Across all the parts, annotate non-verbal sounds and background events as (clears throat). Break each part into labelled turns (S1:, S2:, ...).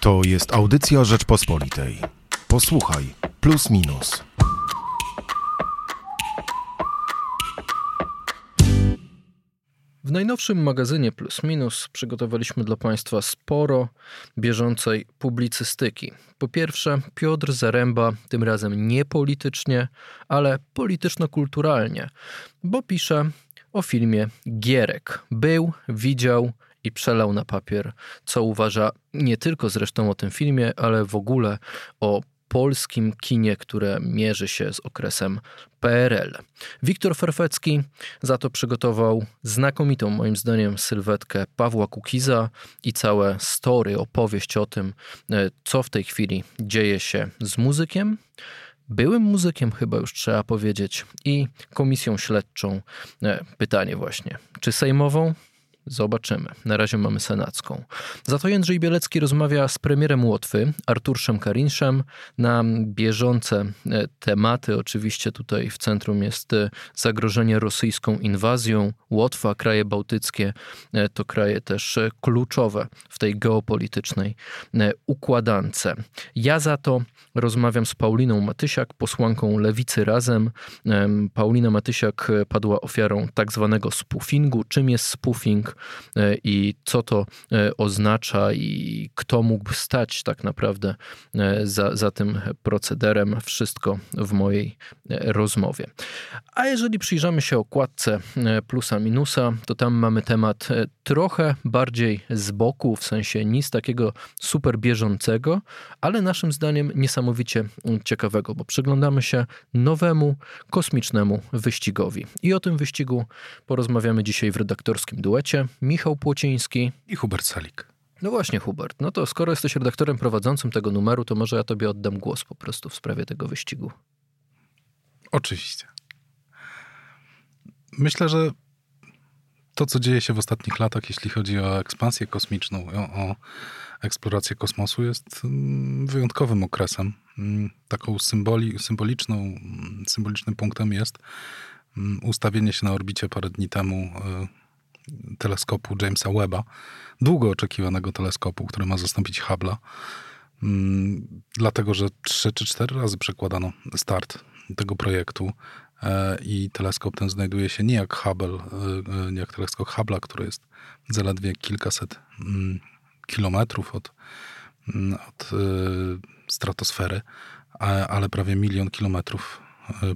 S1: To jest audycja Rzeczpospolitej. Posłuchaj, plus minus.
S2: W najnowszym magazynie Plus Minus przygotowaliśmy dla Państwa sporo bieżącej publicystyki. Po pierwsze, Piotr Zaręba, tym razem nie politycznie, ale polityczno-kulturalnie, bo pisze o filmie Gierek. Był, widział i przelał na papier, co uważa nie tylko zresztą o tym filmie, ale w ogóle o polskim kinie, które mierzy się z okresem PRL. Wiktor Ferfecki za to przygotował znakomitą, moim zdaniem, sylwetkę Pawła Kukiza i całe story, opowieść o tym, e, co w tej chwili dzieje się z muzykiem. Byłym muzykiem, chyba już trzeba powiedzieć, i komisją śledczą. E, pytanie właśnie, czy sejmową, Zobaczymy. Na razie mamy senacką. Za to Jędrzej Bielecki rozmawia z premierem Łotwy, Arturszem Karinszem, na bieżące e, tematy. Oczywiście tutaj w centrum jest e, zagrożenie rosyjską inwazją. Łotwa, kraje bałtyckie e, to kraje też kluczowe w tej geopolitycznej układance. Ja za to rozmawiam z Pauliną Matysiak, posłanką Lewicy Razem. Paulina Matysiak padła ofiarą tak zwanego spoofingu. Czym jest spoofing? E, i co to e, oznacza i kto mógłby stać tak naprawdę e, za, za tym procederem. Wszystko w mojej rozmowie. A jeżeli przyjrzymy się okładce plusa minusa, to tam mamy temat trochę bardziej z boku, w sensie nic takiego super bieżącego, ale naszym zdaniem niesamowicie ciekawego, bo przyglądamy się nowemu kosmicznemu wyścigowi. I o tym wyścigu porozmawiamy dzisiaj w redaktorskim duecie. Michał Płociński
S3: i Hubert Salik.
S2: No właśnie, Hubert. No to skoro jesteś redaktorem prowadzącym tego numeru, to może ja tobie oddam głos po prostu w sprawie tego wyścigu.
S3: Oczywiście. Myślę, że to, co dzieje się w ostatnich latach, jeśli chodzi o ekspansję kosmiczną, o, eksplorację kosmosu, jest mm, wyjątkowym okresem. Mm, taką symboli, symboliczną, mm, symbolicznym punktem jest ustawienie się na orbicie parę dni temu e, teleskopu Jamesa Webba, długo oczekiwanego teleskopu, który ma zastąpić Hubble'a, mm, dlatego że trzy czy cztery razy przekładano start tego projektu e, i teleskop ten znajduje się nie jak Hubble, e, nie jak teleskop Hubble'a, który jest zaledwie kilkaset mm, kilometrów od, mm, od e, stratosfery, ale prawie milion kilometrów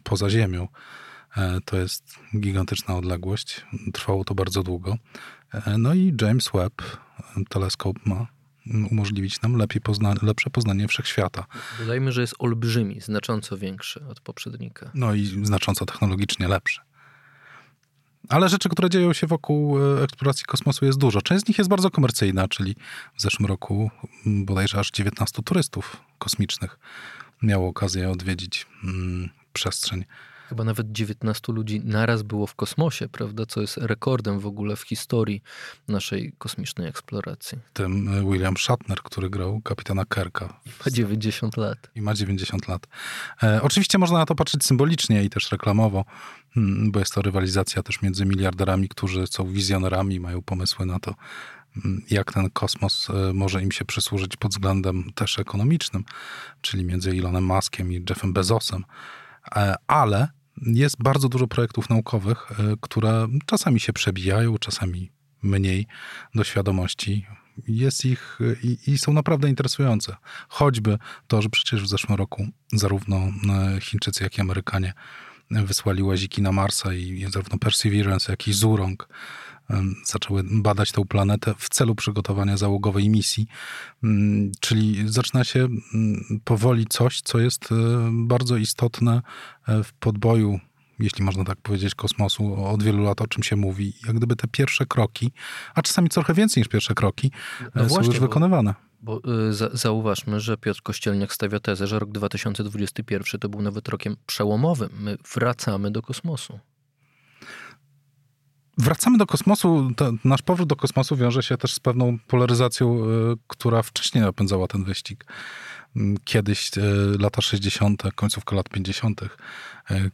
S3: poza Ziemią. E, to jest gigantyczna odległość. Trwało to bardzo długo. E, no i James Webb, teleskop ma umożliwić nam lepiej pozna lepsze poznanie wszechświata.
S2: Dodajmy, że jest olbrzymi, znacząco większy od poprzednika.
S3: No i znacząco technologicznie lepszy. Ale rzeczy, które dzieją się wokół e, eksploracji kosmosu jest dużo. Część z nich jest bardzo komercyjna, czyli w zeszłym roku bodajże aż 19 turystów kosmicznych miało okazję odwiedzić mm, przestrzeń
S2: Chyba nawet 19 ludzi naraz było w kosmosie, prawda? Co jest rekordem w ogóle w historii naszej kosmicznej eksploracji.
S3: E, William Shatner, który grał kapitana Kerka.
S2: I ma 90 lat.
S3: I ma 90 lat. E, oczywiście można na to patrzeć symbolicznie i też reklamowo, hmm, bo jest to rywalizacja też między miliarderami, którzy są wizjonerami, mają pomysły na to, hmm, jak ten kosmos e, może im się przysłużyć pod względem też ekonomicznym, czyli między Elonem Muskiem i Jeffem Bezosem. E, ale jest bardzo dużo projektów naukowych, e, które czasami się przebijają, czasami mniej do świadomości. Jest ich e, i, i, są naprawdę interesujące. Choćby to, że przecież w zeszłym roku zarówno Chińczycy, jak i Amerykanie wysłali łaziki na Marsa i zarówno Perseverance, jak i Zurong zaczęły badać tę planetę w celu przygotowania załogowej misji. Mm, czyli zaczyna się mm, powoli coś, co jest e, bardzo istotne e, w podboju jeśli można tak powiedzieć, kosmosu od wielu lat, o czym się mówi. Jak gdyby te pierwsze kroki, a czasami trochę więcej niż pierwsze kroki, no są właśnie, już wykonywane.
S2: Bo, y, za, zauważmy, że Piotr Kościelniak stawia tezę, że rok 2021 to był nawet rokiem przełomowym. My wracamy do kosmosu.
S3: Wracamy do kosmosu. Nasz powrót do kosmosu wiąże się też z pewną polaryzacją, y, która wcześniej napędzała ten wyścig. Mm, kiedyś, y, lata 60., końcówka lat 50., y,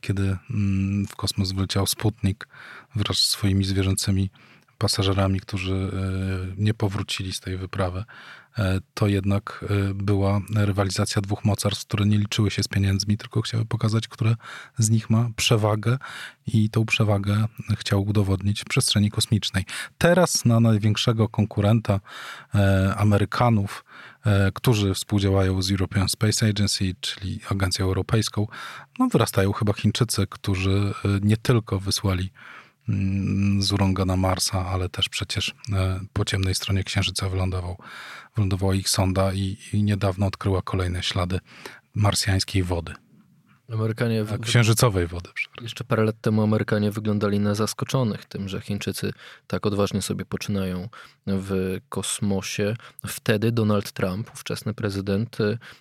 S3: kiedy mm, w kosmos wyleciał Sputnik wraz z swoimi zwierzęcymi pasażerami, którzy nie powrócili z tej wyprawy. To jednak była rywalizacja dwóch mocarstw, które nie liczyły się z pieniędzmi, tylko chciały pokazać, które z nich ma przewagę i tą przewagę chciał udowodnić w przestrzeni kosmicznej. Teraz na największego konkurenta Amerykanów, którzy współdziałają z European Space Agency, czyli Agencją Europejską, no wyrastają chyba Chińczycy, którzy nie tylko wysłali z Urąga na Marsa, ale też przecież e, po ciemnej stronie Księżyca wylądował, wylądowała ich sonda i, i niedawno odkryła kolejne ślady marsjańskiej wody.
S2: Amerykanie.
S3: W... Księżycowej wody.
S2: Jeszcze parę lat temu Amerykanie wyglądali na zaskoczonych tym, że Chińczycy tak odważnie sobie poczynają w kosmosie. Wtedy Donald Trump, ówczesny prezydent,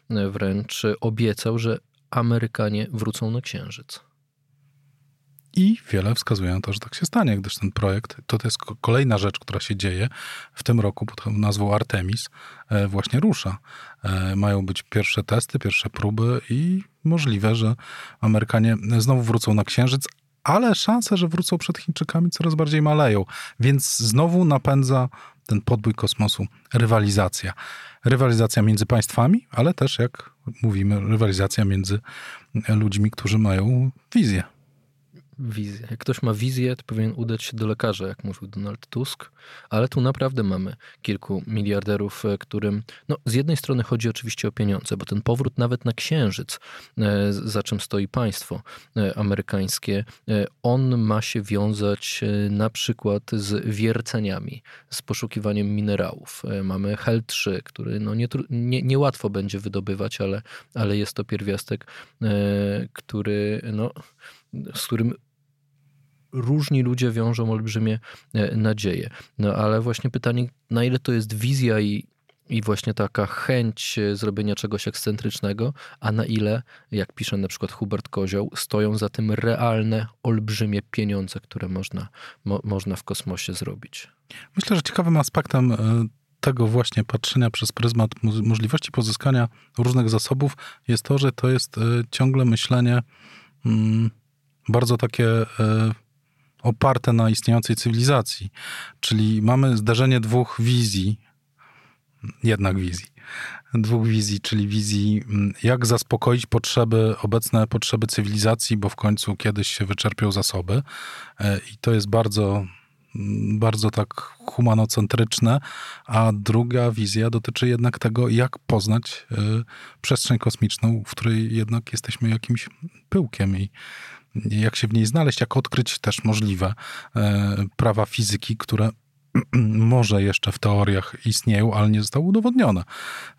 S2: e, wręcz obiecał, że Amerykanie wrócą na Księżyc.
S3: I wiele wskazuje na to, że tak się stanie, gdyż ten projekt to, to jest kolejna rzecz, która się dzieje w tym roku pod nazwą Artemis, e, właśnie rusza. E, mają być pierwsze testy, pierwsze próby i możliwe, że Amerykanie znowu wrócą na Księżyc, ale szanse, że wrócą przed Chińczykami coraz bardziej maleją. Więc znowu napędza ten podbój kosmosu rywalizacja. Rywalizacja między państwami, ale też, jak mówimy, rywalizacja między ludźmi, którzy mają wizję
S2: wizję. Jak ktoś ma wizję, to powinien udać się do lekarza, jak mówił Donald Tusk, ale tu naprawdę mamy kilku miliarderów, e, którym no, z jednej strony chodzi oczywiście o pieniądze, bo ten powrót nawet na Księżyc, e, za czym stoi państwo e, amerykańskie, on ma się wiązać na przykład z wierceniami, z poszukiwaniem minerałów. Mamy HEL 3, który no, niełatwo nie, nie będzie wydobywać, ale, ale jest to pierwiastek, który no, z którym różni ludzie wiążą olbrzymie e, nadzieje. No ale właśnie pytanie, na ile to jest wizja i, i właśnie taka chęć e, zrobienia czegoś ekscentrycznego, a na ile, jak pisze na przykład Hubert Kozioł, stoją za tym realne, olbrzymie pieniądze, które można, mo, można w kosmosie zrobić.
S3: Myślę, że ciekawym aspektem e, tego właśnie patrzenia przez pryzmat możliwości pozyskania różnych zasobów jest to, że to jest ciągle myślenie mm, bardzo takie oparte na istniejącej cywilizacji. Czyli mamy zdarzenie dwóch wizji, jednak wizji, dwóch wizji, czyli wizji, mm, jak zaspokoić potrzeby, obecne potrzeby cywilizacji, bo w końcu kiedyś się wyczerpią zasoby. E, I to jest bardzo, mm, bardzo tak humanocentryczne, a druga wizja dotyczy jednak tego, jak poznać e, przestrzeń kosmiczną, w której jednak jesteśmy jakimś pyłkiem i jak się w niej znaleźć, jak odkryć też możliwe e, prawa fizyki, które (clears throat) może jeszcze w teoriach istnieją, ale nie zostały udowodnione.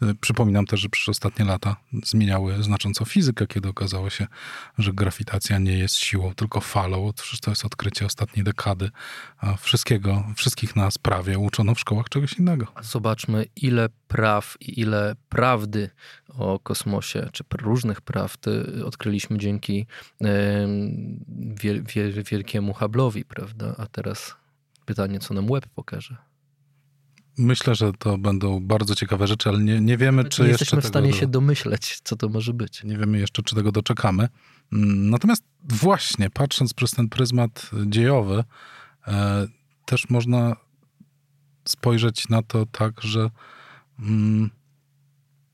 S3: E, przypominam też, że przez ostatnie lata zmieniały znacząco fizykę, kiedy okazało się, że grawitacja nie jest siłą, tylko falą. To jest odkrycie ostatniej dekady. Wszystkiego, wszystkich nas prawie uczono w szkołach czegoś innego.
S2: Zobaczmy, ile praw i ile prawdy o kosmosie, czy różnych prawd odkryliśmy dzięki wielkiemu Hubble'owi, prawda? A teraz pytanie, co nam web pokaże.
S3: Myślę, że to będą bardzo ciekawe rzeczy, ale nie, nie wiemy, czy
S2: nie
S3: jeszcze.
S2: Jesteśmy w stanie się domyśleć, co to może być.
S3: Nie wiemy jeszcze, czy tego doczekamy. Mm, natomiast właśnie, patrząc przez ten pryzmat dziejowy, e, też można spojrzeć na to tak, że mm,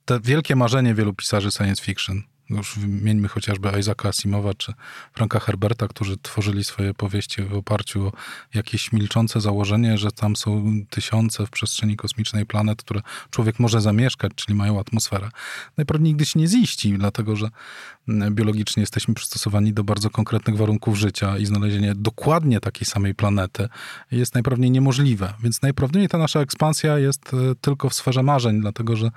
S3: te wielkie marzenie wielu pisarzy science fiction, już wymieńmy chociażby Isaaca Asimowa czy Franka Herberta, którzy tworzyli swoje powieści w oparciu o jakieś milczące założenie, że tam są tysiące w przestrzeni kosmicznej planet, które człowiek może zamieszkać, czyli mają atmosferę. Najprawdopodobniej nigdy się nie ziści, dlatego że biologicznie jesteśmy przystosowani do bardzo konkretnych warunków życia i znalezienie dokładnie takiej samej planety jest najprawdopodobniej niemożliwe. Więc najprawdopodobniej ta nasza ekspansja jest e, tylko w sferze marzeń, dlatego że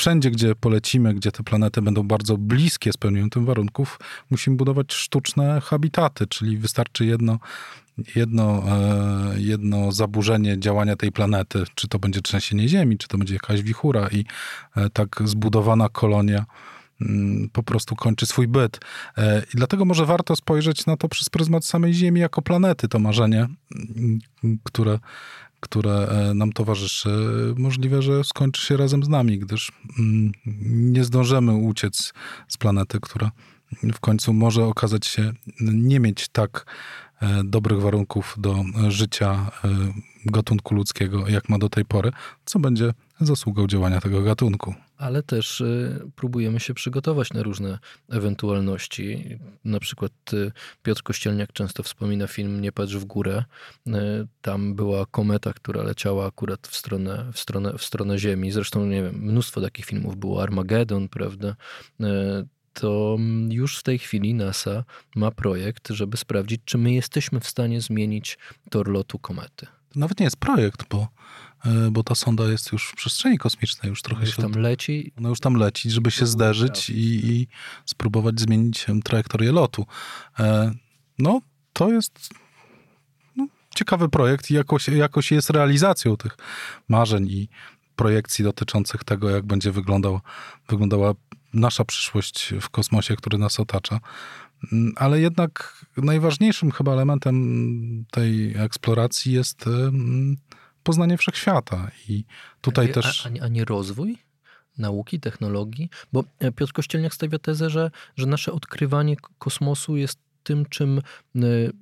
S3: wszędzie, gdzie polecimy, gdzie te planety będą bardzo bliskie spełnieniu tych warunków, musimy budować sztuczne habitaty, czyli wystarczy jedno, jedno, e, jedno zaburzenie działania tej planety, czy to będzie trzęsienie Ziemi, czy to będzie jakaś wichura i e, tak zbudowana kolonia mm, po prostu kończy swój byt. E, I dlatego może warto spojrzeć na to przez pryzmat samej Ziemi jako planety, to marzenie, mm, które które e, nam towarzyszy, możliwe, że skończy się razem z nami, gdyż mm, nie zdążymy uciec z planety, która w końcu może okazać się nie mieć tak e, dobrych warunków do życia e, gatunku ludzkiego, jak ma do tej pory, co będzie zasługą działania tego gatunku.
S2: Ale też y, próbujemy się przygotować na różne ewentualności. Na przykład y, Piotr Kościelniak często wspomina film Nie patrz w górę. Y, tam była kometa, która leciała akurat w stronę, w stronę, w stronę Ziemi. Zresztą, nie wiem, mnóstwo takich filmów było. Armageddon, prawda? to już w tej chwili NASA ma projekt, żeby sprawdzić, czy my jesteśmy w stanie zmienić tor lotu komety.
S3: To nawet nie jest projekt, bo, e, bo ta sonda jest już w przestrzeni kosmicznej, już trochę
S2: już
S3: się...
S2: tam leci.
S3: Ona już tam leci, żeby się zderzyć i, i spróbować zmienić trajektorię lotu. E, no, to jest no, ciekawy projekt i jakoś, jakoś jest realizacją tych marzeń i projekcji dotyczących tego, jak będzie wyglądał, wyglądała nasza przyszłość w kosmosie, który nas otacza. Mm, ale jednak najważniejszym chyba elementem tej eksploracji jest mm, poznanie wszechświata. I tutaj
S2: a nie,
S3: też.
S2: A, a nie rozwój? nauki, technologii? Bo e, Piotr Kościelniak stawia tezę, że, że nasze odkrywanie kosmosu jest tym, czym y,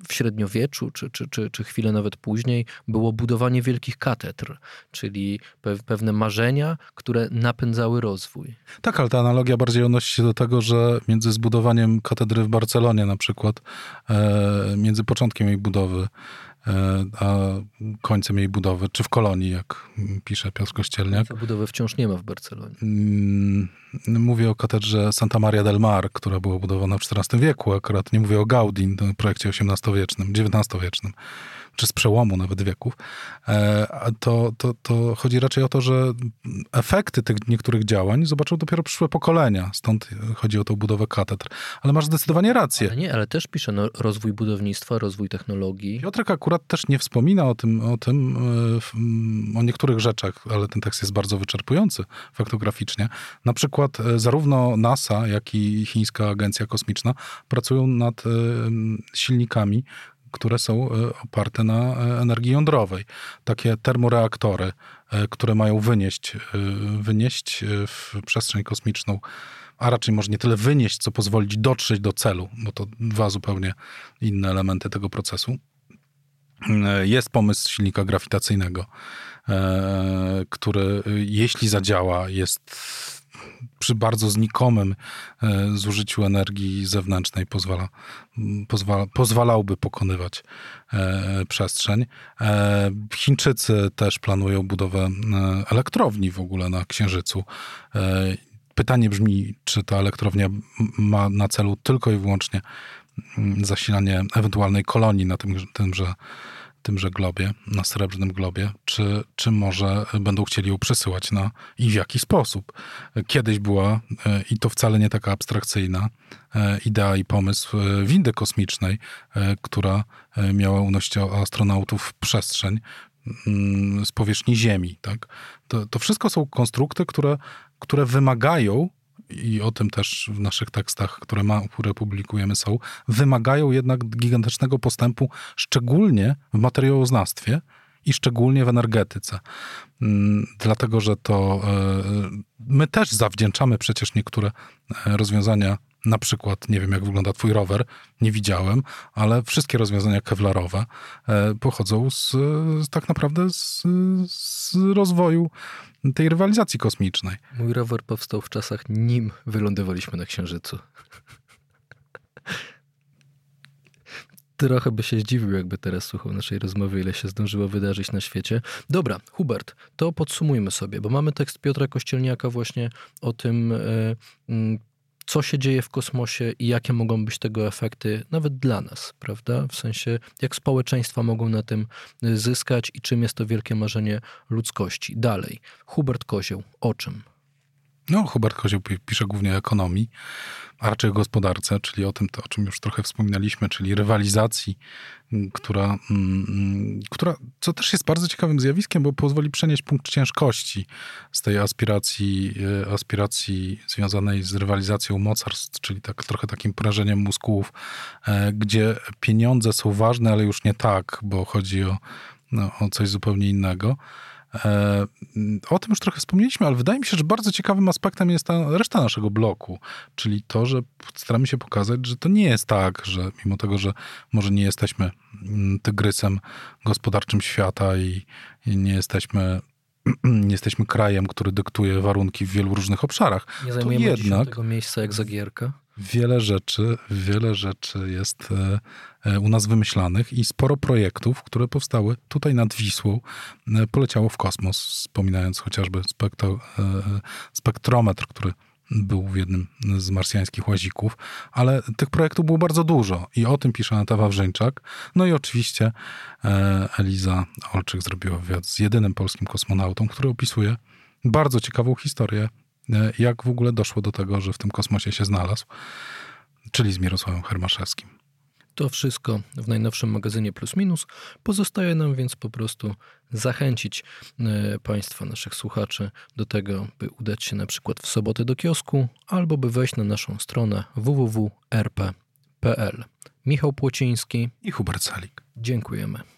S2: w średniowieczu, czy, czy, czy, czy chwilę nawet później, było budowanie wielkich katedr, czyli pewne marzenia, które napędzały rozwój.
S3: Tak, ale ta analogia bardziej odnosi się do tego, że między zbudowaniem katedry w Barcelonie na przykład, e, między początkiem jej budowy, a końcem jej budowy, czy w kolonii, jak pisze Piotr Kościelniak.
S2: Budowy wciąż nie ma w Barcelonie.
S3: Mm, mówię o katedrze Santa Maria del Mar, która była budowana w XIV wieku, akurat nie mówię o Gaudí, projekcie XVIII-wiecznym, XIX-wiecznym czy z przełomu nawet wieków, e, to, to, to chodzi raczej o to, że efekty tych niektórych działań zobaczą dopiero przyszłe pokolenia. Stąd chodzi o tą budowę katedr. Ale masz zdecydowanie rację.
S2: Ale nie, ale też pisze no, rozwój budownictwa, rozwój technologii.
S3: Piotrek akurat też nie wspomina o tym, o tym, e, o niektórych rzeczach, ale ten tekst jest bardzo wyczerpujący faktograficznie. Na przykład e, zarówno NASA, jak i chińska agencja kosmiczna pracują nad silnikami, które są e, oparte na e, energii jądrowej. Takie termoreaktory, e, które mają wynieść, wynieść w przestrzeń kosmiczną, a raczej może nie tyle wynieść, co pozwolić dotrzeć do celu, bo to dwa zupełnie inne elementy tego procesu. Jest pomysł silnika grawitacyjnego, który jeśli zadziała, jest przy bardzo znikomym e, zużyciu energii zewnętrznej pozwala, pozwala, pozwalałby pokonywać e, przestrzeń. E, Chińczycy też planują budowę elektrowni w ogóle na Księżycu. Pytanie brzmi, czy ta elektrownia ma na celu tylko i wyłącznie zasilanie ewentualnej kolonii na tym, tymże tymże globie, na srebrnym globie, czy, czy może będą chcieli ją przesyłać na i w jaki sposób. Kiedyś była, e, i to wcale nie taka abstrakcyjna, e, idea i pomysł e, windy kosmicznej, która miała unosić astronautów w przestrzeń mm, z powierzchni Ziemi. Tak? To, to wszystko są konstrukty, które, które wymagają i o tym też w naszych tekstach, które, ma, które publikujemy są, wymagają jednak gigantycznego postępu, szczególnie w materiałoznawstwie i szczególnie w energetyce. Mm, dlatego, że to e, my też zawdzięczamy przecież niektóre e, rozwiązania na przykład, nie wiem jak wygląda twój rower, nie widziałem, ale wszystkie rozwiązania kevlarowe e, pochodzą z tak naprawdę z, z rozwoju tej rywalizacji kosmicznej.
S2: Mój rower powstał w czasach, nim wylądowaliśmy na Księżycu. (laughs) Trochę by się zdziwił, jakby teraz słuchał naszej rozmowy, ile się zdążyło wydarzyć na świecie. Dobra, Hubert, to podsumujmy sobie, bo mamy tekst Piotra Kościelniaka właśnie o tym, e, co się dzieje w kosmosie i jakie mogą być tego efekty, nawet dla nas, prawda? W sensie, jak społeczeństwa mogą na tym y, zyskać i czym jest to wielkie marzenie ludzkości. Dalej, Hubert Kozioł, o czym?
S3: No, Hubert Kozioł pisze głównie o ekonomii, a raczej o gospodarce, czyli o tym, to, o czym już trochę wspominaliśmy, czyli rywalizacji, która, która, co też jest bardzo ciekawym zjawiskiem, bo pozwoli przenieść punkt ciężkości z tej aspiracji, e, aspiracji związanej z rywalizacją mocarstw, czyli tak, trochę takim prężeniem mózgów, e, gdzie pieniądze są ważne, ale już nie tak, bo chodzi o, no, o coś zupełnie innego o tym już trochę wspomnieliśmy, ale wydaje mi się, że bardzo ciekawym aspektem jest ta reszta naszego bloku, czyli to, że staramy się pokazać, że to nie jest tak, że mimo tego, że może nie jesteśmy mm, tygrysem gospodarczym świata i, i nie jesteśmy (clears throat) nie jesteśmy krajem, który dyktuje warunki w wielu różnych obszarach.
S2: Nie zajmujemy to jednak tego miejsca jak Zagierka.
S3: Wiele rzeczy, wiele rzeczy jest e, e, u nas wymyślanych i sporo projektów, które powstały tutaj nad Wisłą, e, poleciało w kosmos, wspominając chociażby spektro, spektrometr, który był w jednym z marsjańskich łazików, ale tych projektów było bardzo dużo i o tym pisze Aneta Wawrzyńczak. No i oczywiście Eliza Olczyk zrobiła wywiad z jedynym polskim kosmonautą, który opisuje bardzo ciekawą historię jak w ogóle doszło do tego, że w tym kosmosie się znalazł, czyli z Mirosławem Hermaszewskim.
S2: To wszystko w najnowszym magazynie Plus Minus. Pozostaje nam więc po prostu zachęcić e, Państwa, naszych słuchaczy do tego, by udać się na przykład w sobotę do kiosku albo by wejść na naszą stronę www.rp.pl. Michał Płociński
S3: i Hubert Salik.
S2: Dziękujemy.